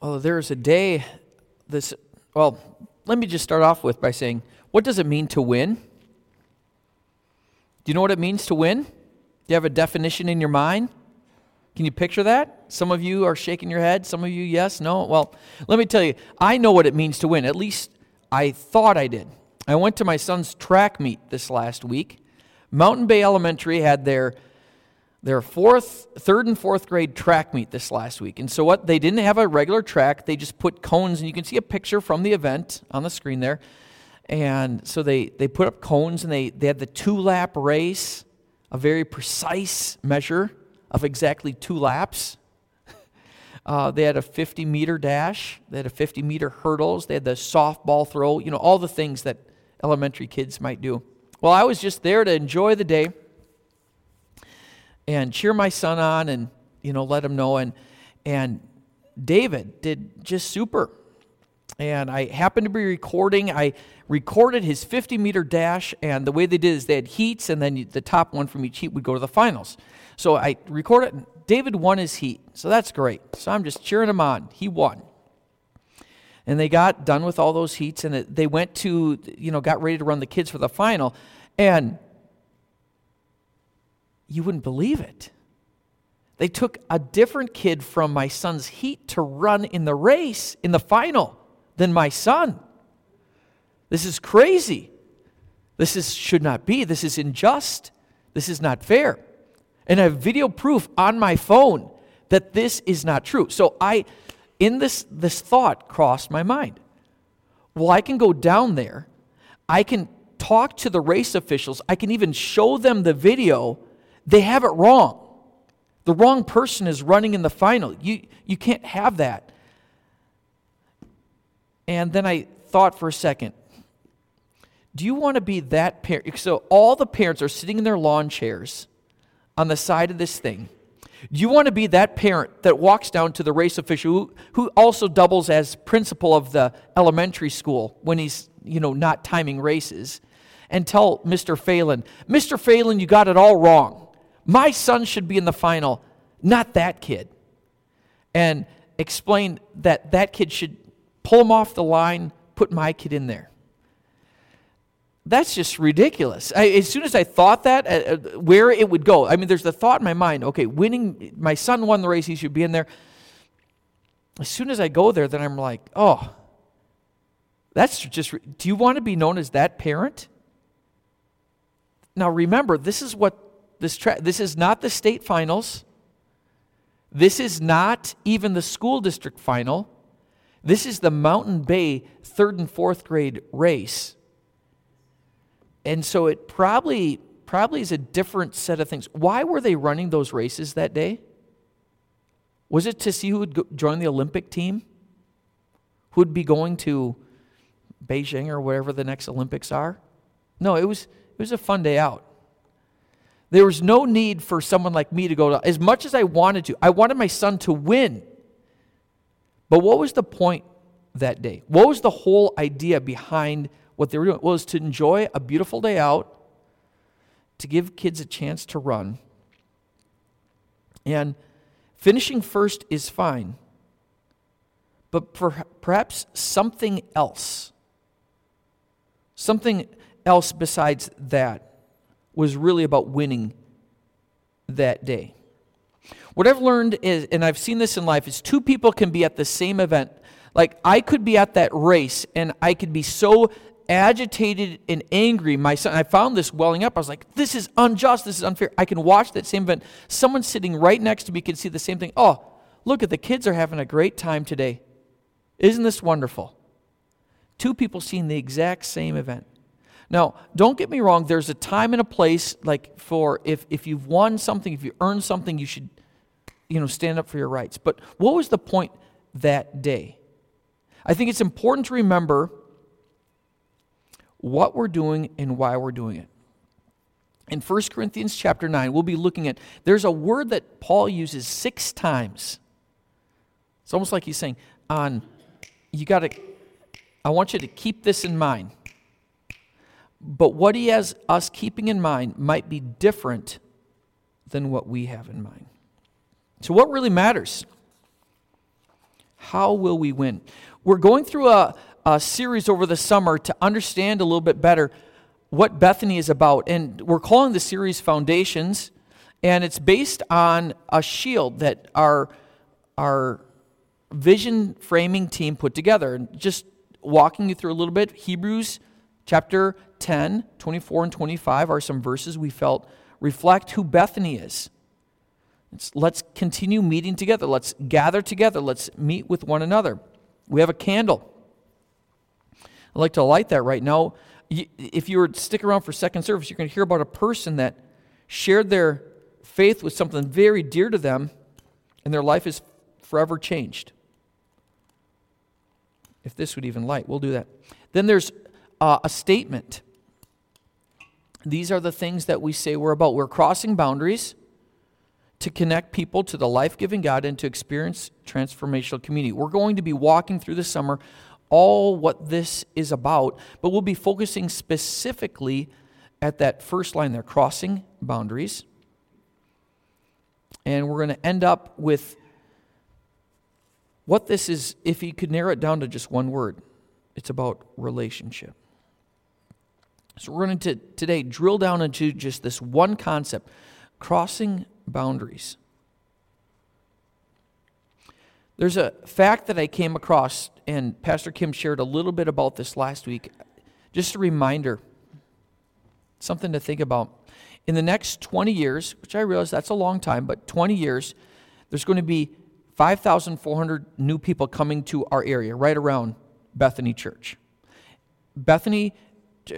Well, there's a day, this, well, let me just start off with by saying, what does it mean to win? Do you know what it means to win? Do you have a definition in your mind? Can you picture that? Some of you are shaking your head. Some of you, yes, no. Well, let me tell you, I know what it means to win. At least I thought I did. I went to my son's track meet this last week. Mountain Bay Elementary had their their fourth, third and fourth grade track meet this last week. And so what they didn't have a regular track, they just put cones and you can see a picture from the event on the screen there. And so they, they put up cones and they, they had the two lap race, a very precise measure of exactly two laps. Uh, they had a 50 meter dash, they had a 50 meter hurdles, they had the softball throw, you know, all the things that elementary kids might do. Well, I was just there to enjoy the day and cheer my son on and you know let him know and and David did just super. And I happened to be recording. I recorded his 50 meter dash, and the way they did is they had heats, and then the top one from each heat would go to the finals. So I recorded it. David won his heat, so that's great. So I'm just cheering him on. He won. And they got done with all those heats, and they went to, you know, got ready to run the kids for the final. And you wouldn't believe it. They took a different kid from my son's heat to run in the race, in the final, than my son. This is crazy. This is, should not be. This is unjust. This is not fair. And I have video proof on my phone that this is not true. So I, in this, this thought crossed my mind. Well, I can go down there. I can talk to the race officials. I can even show them the video they have it wrong. The wrong person is running in the final. You, you can't have that. And then I thought for a second do you want to be that parent? So all the parents are sitting in their lawn chairs on the side of this thing. Do you want to be that parent that walks down to the race official who, who also doubles as principal of the elementary school when he's, you know, not timing races and tell Mr. Phelan, Mr. Phelan, you got it all wrong. My son should be in the final, not that kid. And explain that that kid should pull him off the line, put my kid in there. That's just ridiculous. I, as soon as I thought that, uh, uh, where it would go, I mean, there's the thought in my mind okay, winning, my son won the race, he should be in there. As soon as I go there, then I'm like, oh, that's just, do you want to be known as that parent? Now remember, this is what this, tra- this is not the state finals. This is not even the school district final. This is the Mountain Bay third and fourth grade race. And so it probably probably is a different set of things. Why were they running those races that day? Was it to see who would go, join the Olympic team? Who would be going to Beijing or wherever the next Olympics are? No, it was it was a fun day out. There was no need for someone like me to go to, as much as I wanted to. I wanted my son to win. But what was the point that day? What was the whole idea behind what they were doing? Well, was to enjoy a beautiful day out, to give kids a chance to run. And finishing first is fine. But per- perhaps something else, something else besides that was really about winning that day. What I've learned is, and I've seen this in life, is two people can be at the same event. Like I could be at that race and I could be so agitated and angry. My son, I found this welling up. I was like, this is unjust. This is unfair. I can watch that same event. Someone sitting right next to me can see the same thing. Oh, look at the kids are having a great time today. Isn't this wonderful? Two people seeing the exact same event. Now, don't get me wrong, there's a time and a place, like for if, if you've won something, if you earned something, you should, you know, stand up for your rights. But what was the point that day? I think it's important to remember what we're doing and why we're doing it. In 1 Corinthians chapter 9, we'll be looking at there's a word that Paul uses six times. It's almost like he's saying, on you got to I want you to keep this in mind. But what he has us keeping in mind might be different than what we have in mind. So, what really matters? How will we win? We're going through a, a series over the summer to understand a little bit better what Bethany is about. And we're calling the series Foundations, and it's based on a shield that our, our vision framing team put together. And just walking you through a little bit, Hebrews chapter 10, 24 and 25 are some verses we felt reflect who Bethany is. Let's, let's continue meeting together. Let's gather together. Let's meet with one another. We have a candle. I'd like to light that right now if you were to stick around for second service, you're going to hear about a person that shared their faith with something very dear to them, and their life is forever changed. If this would even light, we'll do that. Then there's uh, a statement. These are the things that we say we're about. We're crossing boundaries to connect people to the life giving God and to experience transformational community. We're going to be walking through the summer all what this is about, but we'll be focusing specifically at that first line there crossing boundaries. And we're going to end up with what this is, if you could narrow it down to just one word, it's about relationship. So we're going to today drill down into just this one concept crossing boundaries. There's a fact that I came across, and Pastor Kim shared a little bit about this last week. Just a reminder, something to think about. In the next 20 years, which I realize that's a long time, but 20 years, there's going to be 5,400 new people coming to our area, right around Bethany Church. Bethany,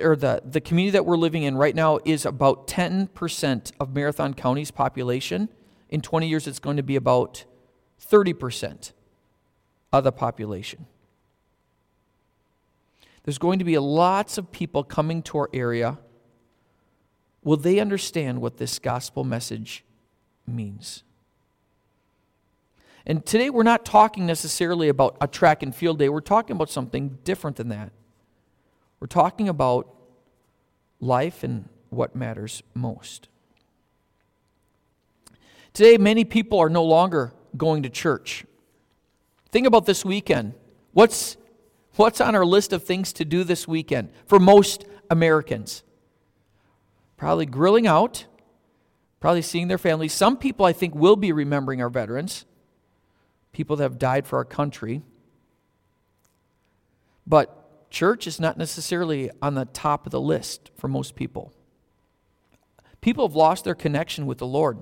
or the, the community that we're living in right now, is about 10% of Marathon County's population. In 20 years, it's going to be about 30% of the population. There's going to be lots of people coming to our area. Will they understand what this gospel message means? And today we're not talking necessarily about a track and field day. We're talking about something different than that. We're talking about life and what matters most. Today, many people are no longer going to church. Think about this weekend. What's, what's on our list of things to do this weekend for most Americans? Probably grilling out, probably seeing their families. Some people, I think, will be remembering our veterans, people that have died for our country. But church is not necessarily on the top of the list for most people. People have lost their connection with the Lord.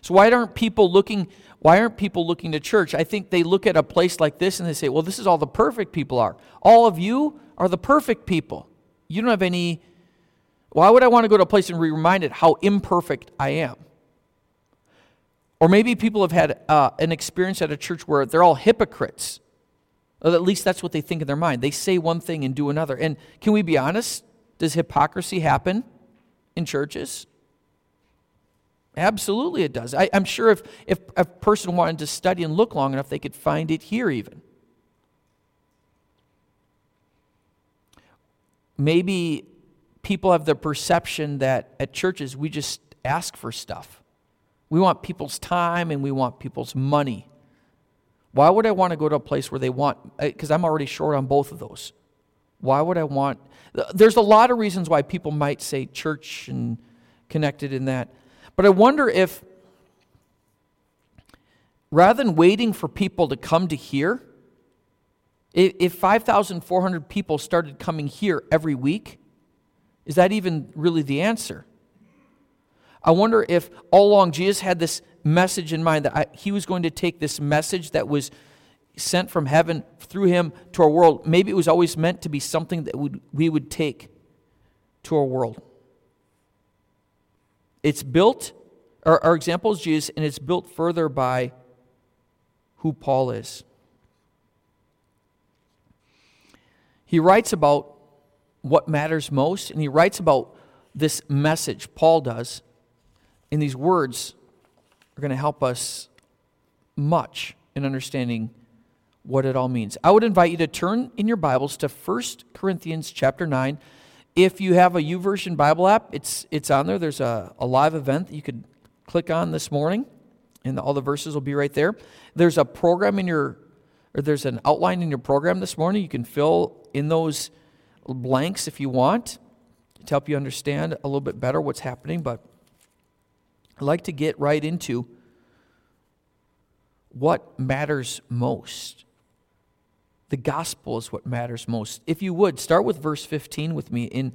So why aren't people looking why aren't people looking to church? I think they look at a place like this and they say, "Well, this is all the perfect people are. All of you are the perfect people. You don't have any why would I want to go to a place and be reminded how imperfect I am? Or maybe people have had uh, an experience at a church where they're all hypocrites. At least that's what they think in their mind. They say one thing and do another. And can we be honest? Does hypocrisy happen in churches? Absolutely, it does. I, am sure if, if a person wanted to study and look long enough, they could find it here even. Maybe people have the perception that at churches we just ask for stuff. We want people's time and we want people's money. Why would I want to go to a place where they want, eh, because I'm already short on both of those. Why would I want, there's a lot of reasons why people might say church and connected in that. But I wonder if, rather than waiting for people to come to here, if 5,400 people started coming here every week, is that even really the answer? I wonder if all along Jesus had this message in mind that I, he was going to take this message that was sent from heaven through him to our world. Maybe it was always meant to be something that would, we would take to our world. It's built, our, our example is Jesus, and it's built further by who Paul is. He writes about what matters most, and he writes about this message, Paul does, and these words are going to help us much in understanding what it all means. I would invite you to turn in your Bibles to 1 Corinthians chapter 9. If you have a YouVersion Bible app, it's, it's on there. There's a, a live event that you could click on this morning. And all the verses will be right there. There's a program in your, or there's an outline in your program this morning. You can fill in those blanks if you want to help you understand a little bit better what's happening. But I'd like to get right into what matters most. The gospel is what matters most. If you would, start with verse 15 with me in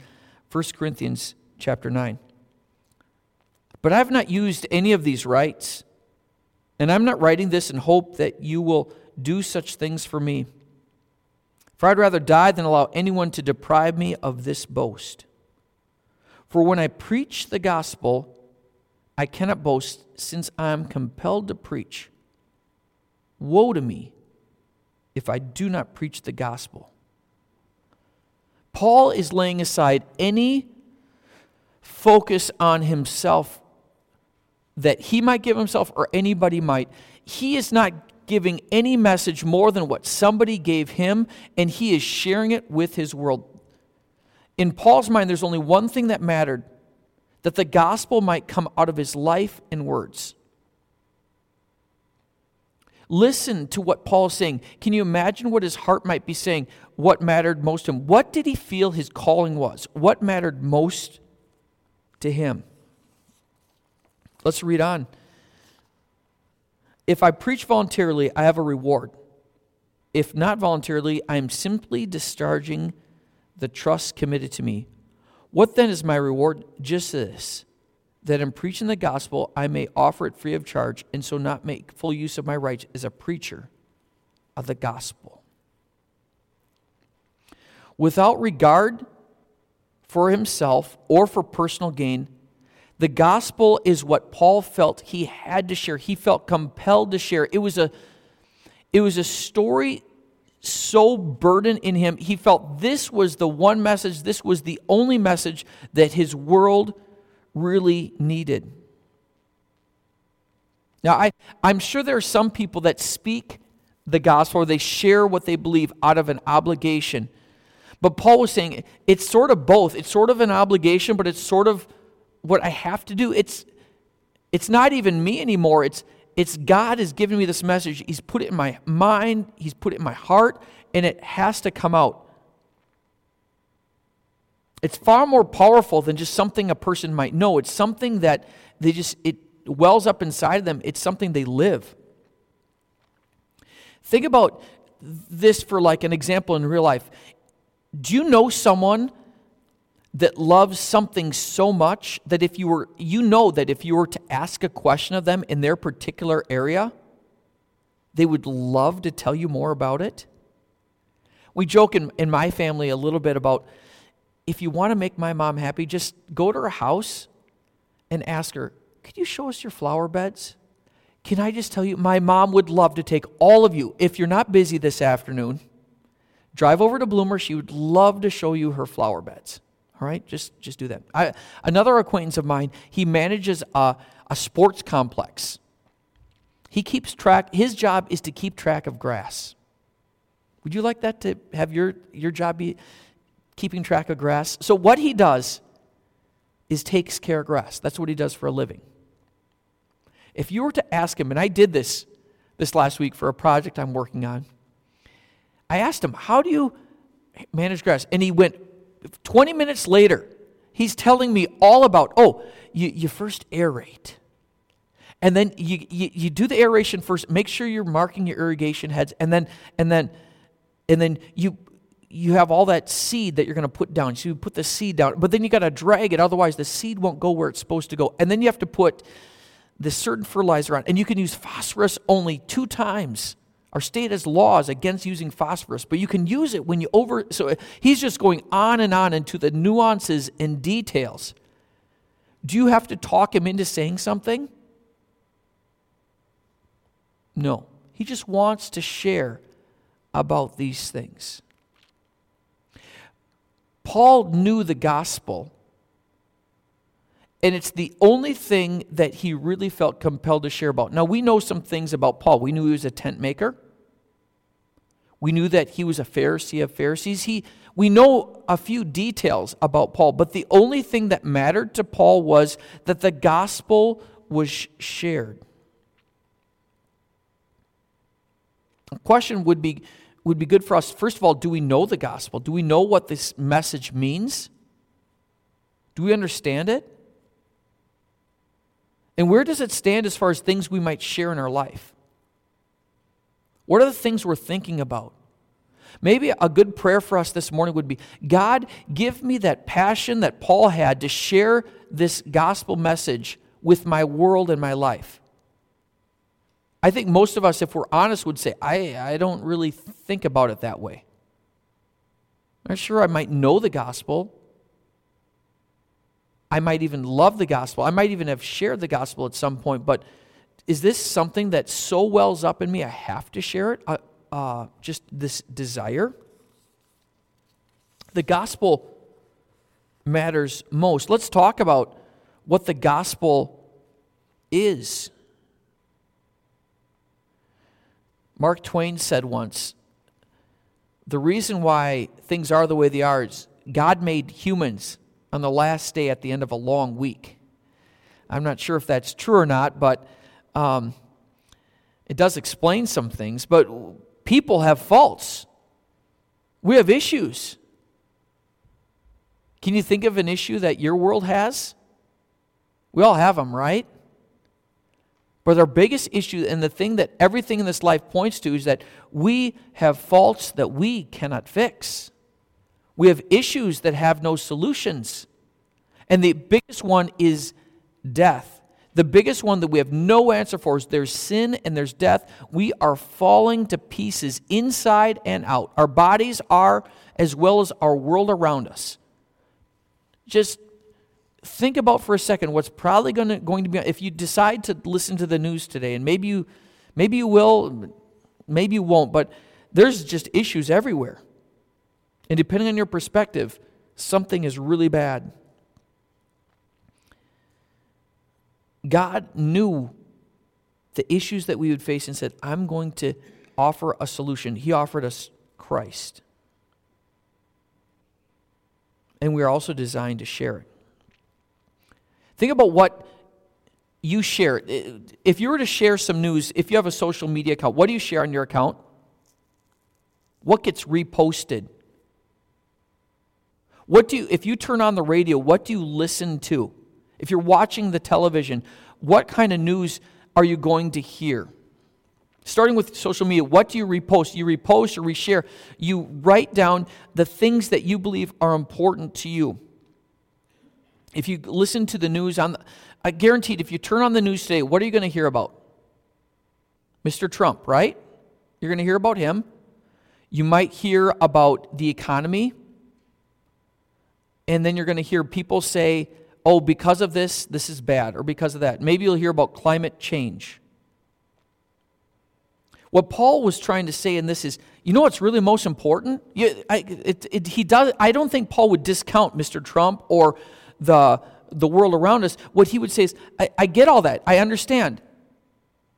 1 Corinthians chapter 9. But I have not used any of these rights, and I'm not writing this in hope that you will do such things for me. For I'd rather die than allow anyone to deprive me of this boast. For when I preach the gospel, I cannot boast, since I am compelled to preach. Woe to me if I do not preach the gospel. Paul is laying aside any focus on himself that he might give himself or anybody might. He is not giving any message more than what somebody gave him, and he is sharing it with his world. In Paul's mind, there's only one thing that mattered that the gospel might come out of his life and words. Listen to what Paul is saying. Can you imagine what his heart might be saying? What mattered most to him? What did he feel his calling was? What mattered most to him? Let's read on. If I preach voluntarily, I have a reward. If not voluntarily, I am simply discharging the trust committed to me. What then is my reward? Just this that in preaching the gospel I may offer it free of charge, and so not make full use of my rights as a preacher of the gospel. Without regard for himself or for personal gain, the gospel is what Paul felt he had to share. He felt compelled to share. It was a, it was a story so burdened in him. He felt this was the one message, this was the only message that his world really needed. Now, I, I'm sure there are some people that speak the gospel or they share what they believe out of an obligation. But Paul was saying it's sort of both. It's sort of an obligation, but it's sort of what I have to do. It's, it's not even me anymore. It's, it's God has given me this message. He's put it in my mind, He's put it in my heart, and it has to come out. It's far more powerful than just something a person might know. It's something that they just, it wells up inside of them. It's something they live. Think about this for like an example in real life. Do you know someone that loves something so much that if you were, you know that if you were to ask a question of them in their particular area, they would love to tell you more about it? We joke in, in my family a little bit about if you want to make my mom happy, just go to her house and ask her, Could you show us your flower beds? Can I just tell you, my mom would love to take all of you, if you're not busy this afternoon, drive over to Bloomer. She would love to show you her flower beds. All right, just, just do that. I, another acquaintance of mine, he manages a, a sports complex. He keeps track, his job is to keep track of grass. Would you like that to have your, your job be keeping track of grass. So, what he does is takes care of grass. That's what he does for a living. If you were to ask him, and I did this this last week for a project I'm working on, I asked him, How do you manage grass? And he went 20 minutes later, he's telling me all about, oh, you, you first aerate. And then you, you, you do the aeration first, make sure you're marking your irrigation heads, and then and then and then you you have all that seed that you're going to put down. So you put the seed down, but then you got to drag it, otherwise the seed won't go where it's supposed to go. And then you have to put this certain fertilizer on, and you can use phosphorus only two times. Our state has laws against using phosphorus, but you can use it when you over. So he's just going on and on into the nuances and details. Do you have to talk him into saying something? No. He just wants to share about these things. Paul knew the gospel, and it's the only thing that he really felt compelled to share about. Now, we know some things about Paul. We knew he was a tent maker. We knew that he was a Pharisee of Pharisees. He, we know a few details about Paul, but the only thing that mattered to Paul was that the gospel was shared. A question would be, would be good for us. First of all, do we know the gospel? Do we know what this message means? Do we understand it? And where does it stand as far as things we might share in our life? What are the things we're thinking about? Maybe a good prayer for us this morning would be God, give me that passion that Paul had to share this gospel message with my world and my life. I think most of us, if we're honest, would say, I, I don't really think about it that way. I'm sure I might know the gospel. I might even love the gospel. I might even have shared the gospel at some point, but is this something that so wells up in me I have to share it? Uh, uh, just this desire? The gospel matters most. Let's talk about what the gospel is. Mark Twain said once the reason why things are the way they are is God made humans on the last day at the end of a long week. I'm not sure if that's true or not, but um, it does explain some things. But people have faults, we have issues. Can you think of an issue that your world has? We all have them, right? But our biggest issue, and the thing that everything in this life points to, is that we have faults that we cannot fix. We have issues that have no solutions. And the biggest one is death. The biggest one that we have no answer for is there's sin and there's death. We are falling to pieces inside and out. Our bodies are, as well as our world around us. Just think about for a second what's probably going to, going to be if you decide to listen to the news today and maybe you maybe you will maybe you won't but there's just issues everywhere and depending on your perspective something is really bad god knew the issues that we would face and said i'm going to offer a solution he offered us christ and we are also designed to share it Think about what you share. If you were to share some news, if you have a social media account, what do you share on your account? What gets reposted? What do you, if you turn on the radio, what do you listen to? If you're watching the television, what kind of news are you going to hear? Starting with social media, what do you repost? You repost or reshare. You write down the things that you believe are important to you. If you listen to the news on, the, I guaranteed if you turn on the news today, what are you going to hear about? Mr. Trump, right? You're going to hear about him. You might hear about the economy. And then you're going to hear people say, oh, because of this, this is bad, or because of that. Maybe you'll hear about climate change. What Paul was trying to say in this is, you know what's really most important? You, I, it, it, he does, I don't think Paul would discount Mr. Trump or the, the world around us, what he would say is, I, I get all that. I understand.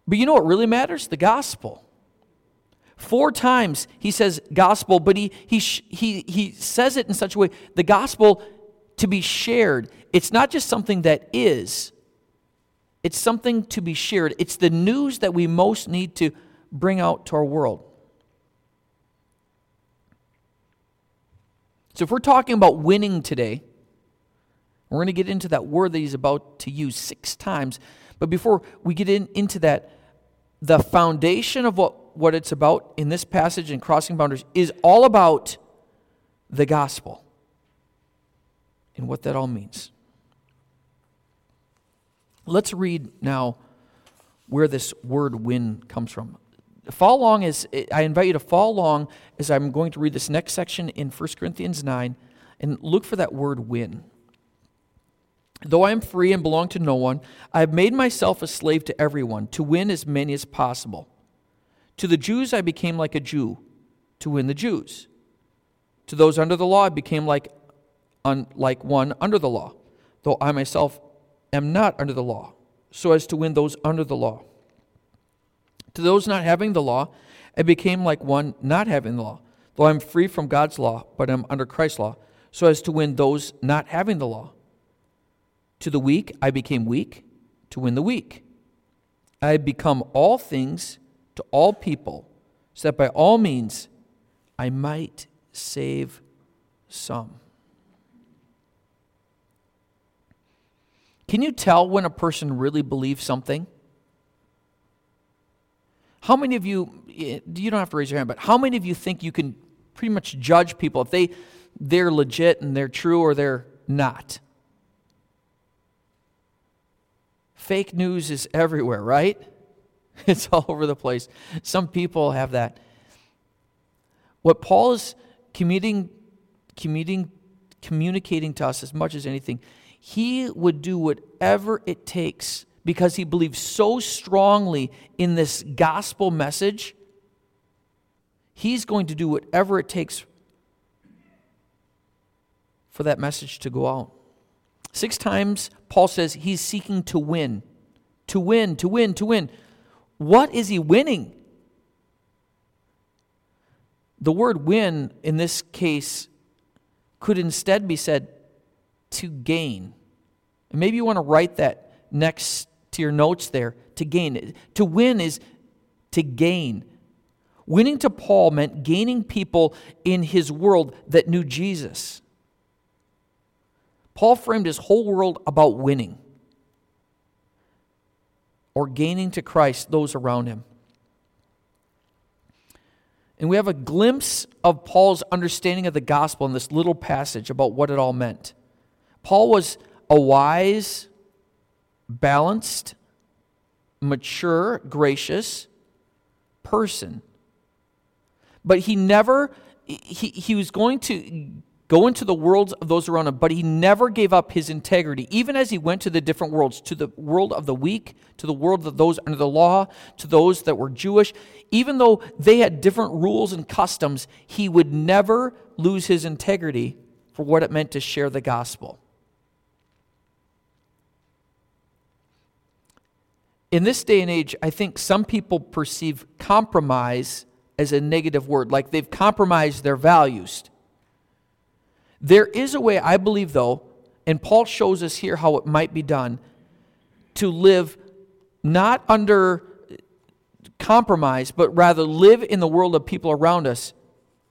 But you know what really matters? The gospel. Four times he says gospel, but he, he, he, he says it in such a way the gospel to be shared. It's not just something that is, it's something to be shared. It's the news that we most need to bring out to our world. So, if we're talking about winning today, we're going to get into that word that he's about to use six times. But before we get in, into that, the foundation of what, what it's about in this passage in Crossing Boundaries is all about the gospel and what that all means. Let's read now where this word win comes from. Follow along as I invite you to follow along as I'm going to read this next section in 1 Corinthians 9 and look for that word win. Though I am free and belong to no one, I have made myself a slave to everyone to win as many as possible. To the Jews I became like a Jew to win the Jews. To those under the law I became like, un, like one under the law, though I myself am not under the law, so as to win those under the law. To those not having the law, I became like one not having the law, though I am free from God's law, but I am under Christ's law, so as to win those not having the law. To the weak, I became weak to win the weak. I have become all things to all people so that by all means I might save some. Can you tell when a person really believes something? How many of you, you don't have to raise your hand, but how many of you think you can pretty much judge people if they, they're legit and they're true or they're not? Fake news is everywhere, right? It's all over the place. Some people have that. What Paul is communicating, communicating, communicating to us as much as anything, he would do whatever it takes because he believes so strongly in this gospel message. He's going to do whatever it takes for that message to go out. Six times, Paul says he's seeking to win, to win, to win, to win. What is he winning? The word win in this case could instead be said to gain. Maybe you want to write that next to your notes there to gain. To win is to gain. Winning to Paul meant gaining people in his world that knew Jesus. Paul framed his whole world about winning or gaining to Christ those around him. And we have a glimpse of Paul's understanding of the gospel in this little passage about what it all meant. Paul was a wise, balanced, mature, gracious person. But he never, he, he was going to go into the worlds of those around him, but he never gave up his integrity, even as he went to the different worlds to the world of the weak, to the world of those under the law, to those that were Jewish. Even though they had different rules and customs, he would never lose his integrity for what it meant to share the gospel. In this day and age, I think some people perceive compromise as a negative word, like they've compromised their values. There is a way, I believe, though, and Paul shows us here how it might be done, to live not under compromise, but rather live in the world of people around us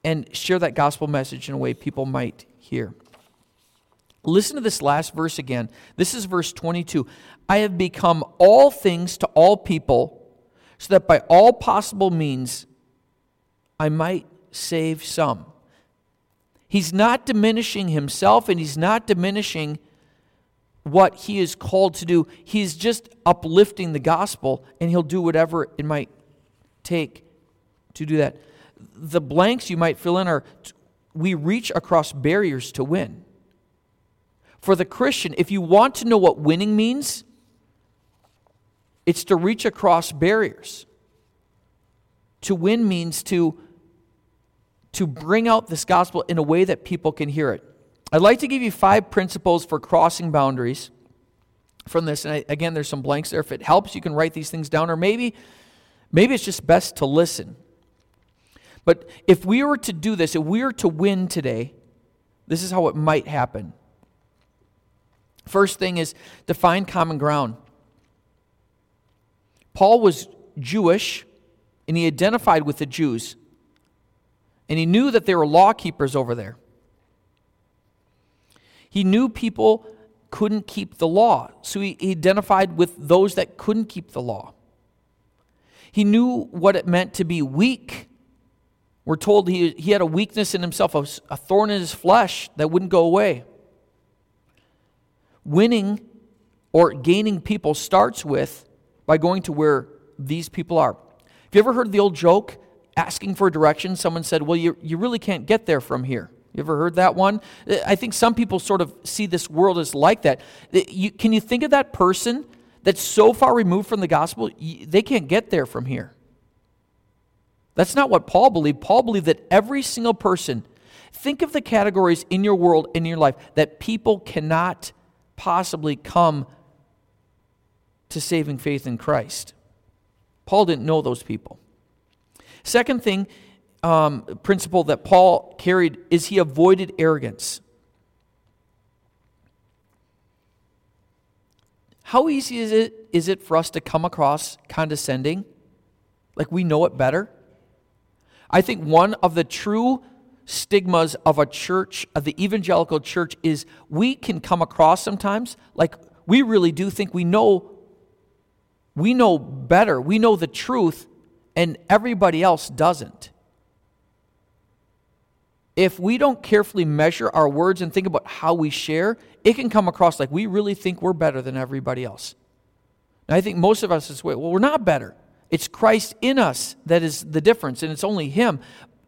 and share that gospel message in a way people might hear. Listen to this last verse again. This is verse 22. I have become all things to all people, so that by all possible means I might save some. He's not diminishing himself and he's not diminishing what he is called to do. He's just uplifting the gospel and he'll do whatever it might take to do that. The blanks you might fill in are we reach across barriers to win. For the Christian, if you want to know what winning means, it's to reach across barriers. To win means to to bring out this gospel in a way that people can hear it. I'd like to give you five principles for crossing boundaries from this. And I, again, there's some blanks there. If it helps, you can write these things down, or maybe, maybe it's just best to listen. But if we were to do this, if we were to win today, this is how it might happen. First thing is to find common ground. Paul was Jewish, and he identified with the Jews and he knew that there were law keepers over there. He knew people couldn't keep the law, so he identified with those that couldn't keep the law. He knew what it meant to be weak. We're told he, he had a weakness in himself, a, thorn in his flesh that wouldn't go away. Winning or gaining people starts with by going to where these people are. Have you ever heard the old joke? Asking for direction, someone said, Well, you, you really can't get there from here. You ever heard that one? I think some people sort of see this world as like that. You, can you think of that person that's so far removed from the gospel, they can't get there from here? That's not what Paul believed. Paul believed that every single person, think of the categories in your world, in your life, that people cannot possibly come to saving faith in Christ. Paul didn't know those people. Second thing, um, principle that Paul carried is he avoided arrogance. How easy is it, is it for us to come across condescending? Like we know it better? I think one of the true stigmas of a church, of the evangelical church, is we can come across sometimes like we really do think we know we know better, we know the truth, and everybody else doesn't. If we don't carefully measure our words and think about how we share, it can come across like we really think we're better than everybody else. And I think most of us is well, we're not better. It's Christ in us that is the difference, and it's only Him.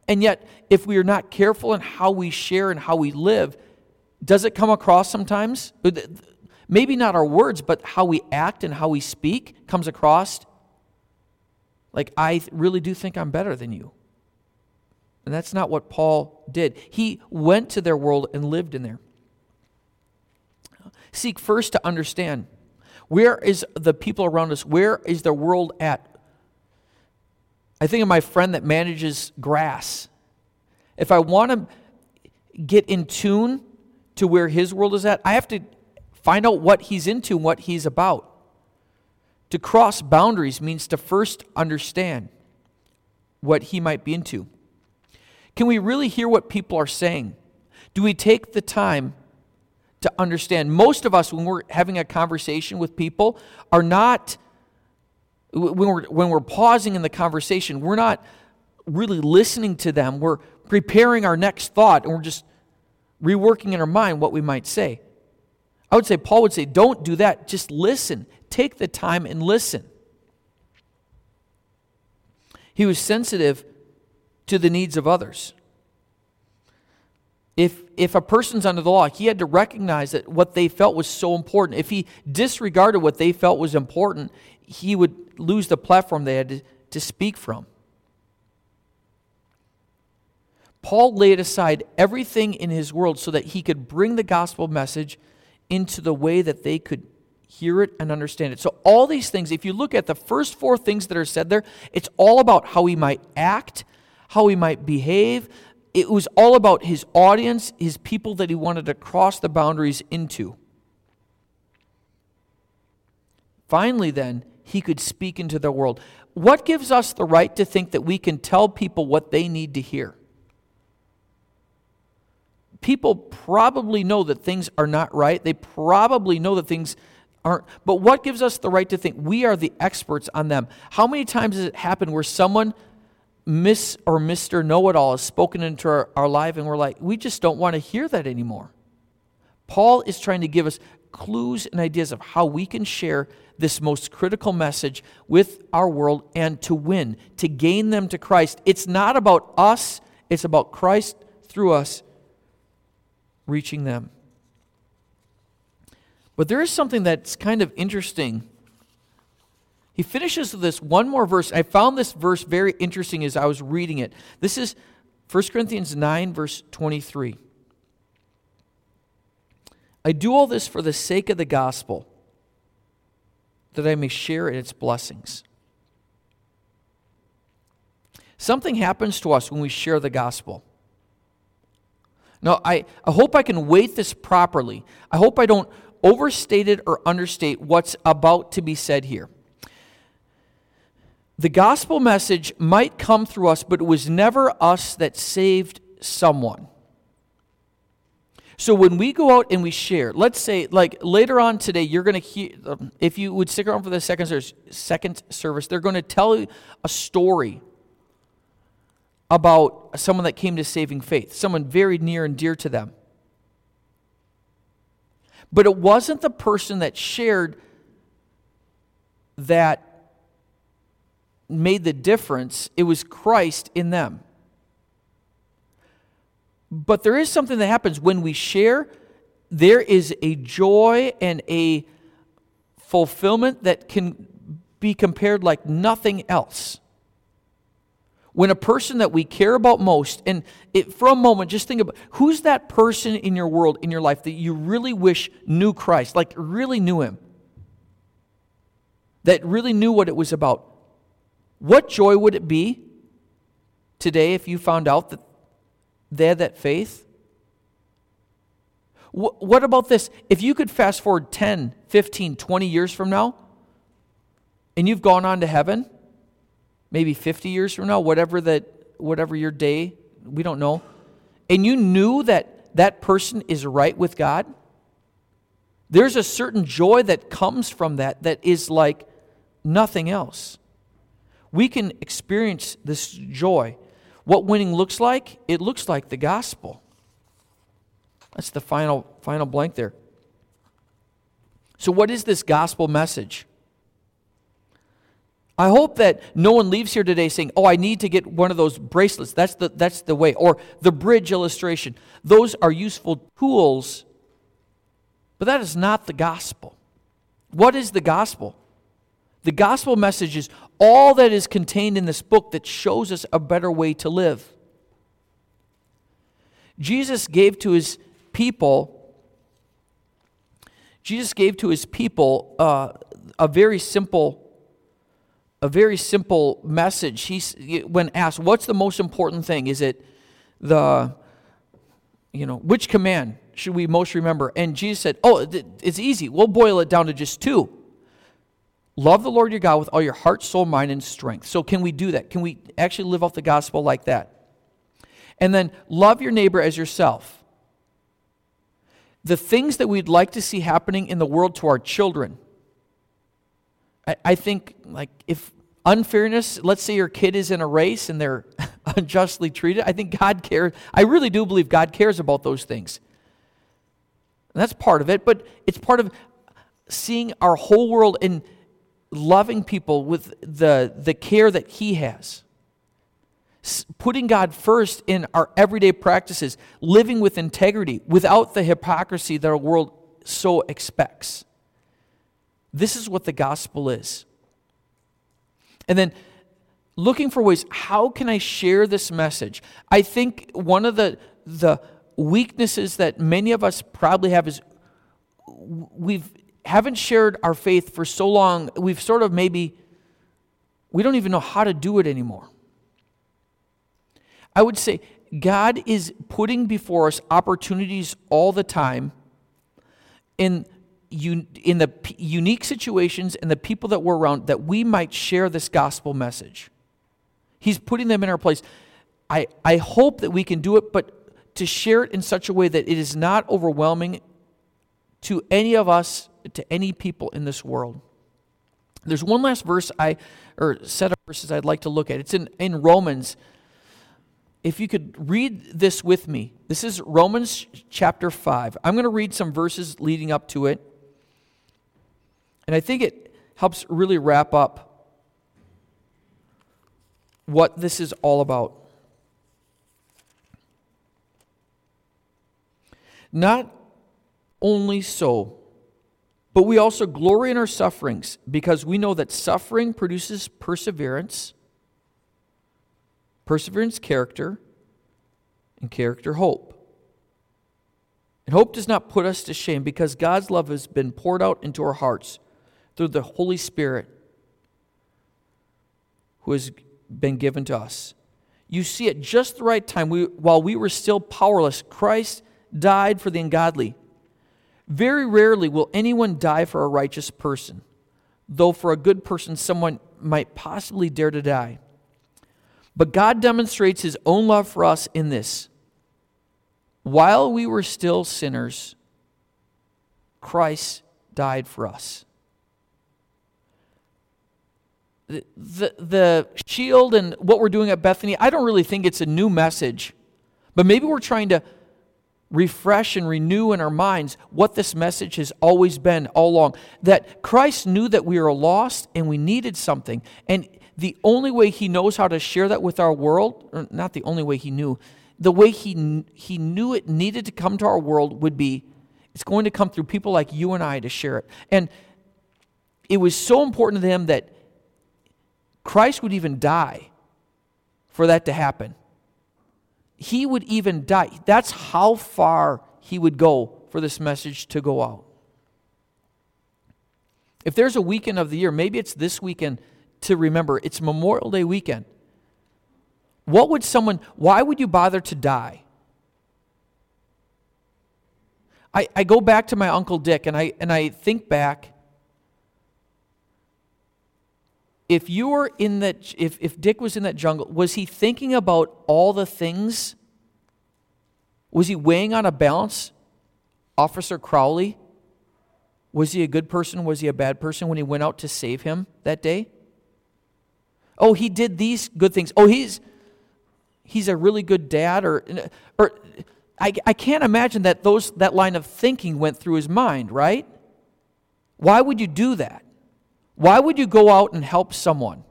And yet, if we are not careful in how we share and how we live, does it come across sometimes? Maybe not our words, but how we act and how we speak comes across like, I really do think I'm better than you. And that's not what Paul did. He went to their world and lived in there. Seek first to understand where is the people around us, where is the world at? I think of my friend that manages grass. If I want to get in tune to where his world is at, I have to find out what he's into and what he's about. To cross boundaries means to first understand what he might be into. Can we really hear what people are saying? Do we take the time to understand? Most of us, when we're having a conversation with people, are not when we're, when we're pausing in the conversation, we're not really listening to them. We're preparing our next thought and we're just reworking in our mind what we might say. I would say, Paul would say, don't do that. Just listen. Take the time and listen. He was sensitive to the needs of others. If, if a person's under the law, he had to recognize that what they felt was so important. If he disregarded what they felt was important, he would lose the platform they had to, to speak from. Paul laid aside everything in his world so that he could bring the gospel message into the way that they could hear it and understand it. So, all these things, if you look at the first four things that are said there, it's all about how he might act, how he might behave. It was all about his audience, his people that he wanted to cross the boundaries into. Finally, then, he could speak into the world. What gives us the right to think that we can tell people what they need to hear? People probably know that things are not right. They probably know that things aren't. But what gives us the right to think we are the experts on them? How many times has it happened where someone, Miss or Mr. Know It All, has spoken into our, our life and we're like, we just don't want to hear that anymore? Paul is trying to give us clues and ideas of how we can share this most critical message with our world and to win, to gain them to Christ. It's not about us, it's about Christ through us reaching them. But there is something that's kind of interesting. He finishes with this one more verse. I found this verse very interesting as I was reading it. This is 1 Corinthians 9, verse 23. I do all this for the sake of the gospel that I may share in its blessings. Something happens to us when we share the gospel. Now, I, I hope I can weight this properly. I hope I don't overstate it or understate what's about to be said here. The gospel message might come through us, but it was never us that saved someone. So when we go out and we share, let's say like later on today, you're going to hear, um, if you would stick around for the second service, second service, they're going to tell you a story about someone that came to saving faith, someone very near and dear to them. But it wasn't the person that shared that made the difference, it was Christ in them. But there is something that happens when we share, there is a joy and a fulfillment that can be compared like nothing else. When a person that we care about most, and it, for a moment, just think about who's that person in your world, in your life, that you really wish knew Christ, like really knew Him, that really knew what it was about. What joy would it be today if you found out that they had that faith? What about this? If you could fast forward 10, 15, 20 years from now, and you've gone on to heaven, maybe 50 years from now, whatever that whatever your day, we don't know, and you knew that that person is right with God, there's a certain joy that comes from that that is like nothing else. We can experience this joy. What winning looks like, it looks like the gospel. That's the final final blank there. So what is this gospel message? I hope that no one leaves here today saying, "Oh, I need to get one of those bracelets." That's the that's the way or the bridge illustration. Those are useful tools but that is not the gospel. What is the gospel? The gospel message is all that is contained in this book that shows us a better way to live. Jesus gave to his people, Jesus gave to his people uh, a very simple, a very simple message. He's when asked, "What's the most important thing? Is it the, you know, which command? should we most remember? And Jesus said, Oh, it's easy. We'll boil it down to just two. Love the Lord your God with all your heart, soul, mind, and strength. So, can we do that? Can we actually live off the gospel like that? And then, love your neighbor as yourself. The things that we'd like to see happening in the world to our children. I, I think, like, if unfairness, let's say your kid is in a race and they're unjustly treated, I think God cares. I really do believe God cares about those things. And that's part of it, but it's part of seeing our whole world and loving people with the, the care that He has. S- putting God first in our everyday practices, living with integrity without the hypocrisy that our world so expects. This is what the gospel is. And then looking for ways, how can I share this message? I think one of the, the weaknesses that many of us probably have is we've haven't shared our faith for so long we've sort of maybe we don't even know how to do it anymore i would say god is putting before us opportunities all the time in in the unique situations and the people that we're around that we might share this gospel message he's putting them in our place i i hope that we can do it but to share it in such a way that it is not overwhelming to any of us, to any people in this world. There's one last verse I, or set of verses I'd like to look at. It's in, in Romans. If you could read this with me, this is Romans chapter 5. I'm going to read some verses leading up to it. And I think it helps really wrap up what this is all about. Not only so, but we also glory in our sufferings because we know that suffering produces perseverance, perseverance, character, and character, hope. And hope does not put us to shame because God's love has been poured out into our hearts through the Holy Spirit who has been given to us. You see, at just the right time, we, while we were still powerless, Christ died for the ungodly. Very rarely will anyone die for a righteous person, though for a good person, someone might possibly dare to die. But God demonstrates his own love for us in this. While we were still sinners, Christ died for us. The, the, shield and what we're doing at Bethany, I don't really think it's a new message, but maybe we're trying to refresh and renew in our minds what this message has always been all along that Christ knew that we were lost and we needed something. And the only way he knows how to share that with our world, or not the only way he knew, the way he, he knew it needed to come to our world would be it's going to come through people like you and I to share it. And it was so important to him that Christ would even die for that to happen he would even die. That's how far he would go for this message to go out. If there's a weekend of the year, maybe it's this weekend to remember, it's Memorial Day weekend. What would someone, why would you bother to die? I, I go back to my Uncle Dick and I, and I think back if you were in that, if, if Dick was in that jungle, was he thinking about all the things? Was he weighing on a balance? Officer Crowley? Was he a good person? Was he a bad person when he went out to save him that day? Oh, he did these good things. Oh, he's he's a really good dad or or I, I can't imagine that those that line of thinking went through his mind, right? Why would you do that? Why would you go out and help someone?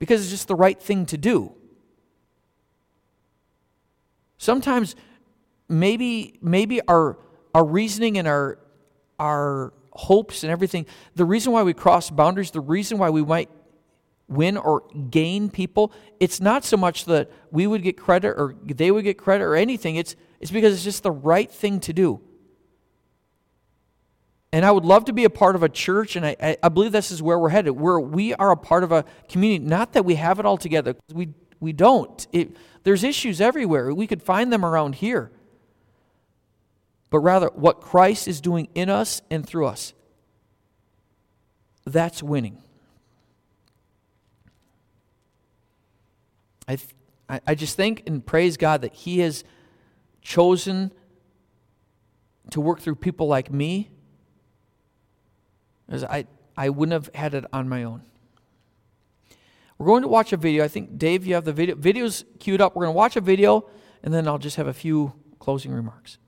Because it's just the right thing to do. Sometimes maybe maybe our our reasoning and our our hopes and everything, the reason why we cross boundaries, the reason why we might win or gain people, it's not so much that we would get credit or they would get credit or anything. It's it's because it's just the right thing to do. And I would love to be a part of a church, and I, I believe this is where we're headed, where we are a part of a community. Not that we have it all together, we, we don't. It, there's issues everywhere. We could find them around here. But rather, what Christ is doing in us and through us. That's winning. I, I just think and praise God that He has chosen to work through people like me because I, I wouldn't have had it on my own. We're going to watch a video. I think, Dave, you have the video. Video's queued up. We're going to watch a video, and then I'll just have a few closing remarks.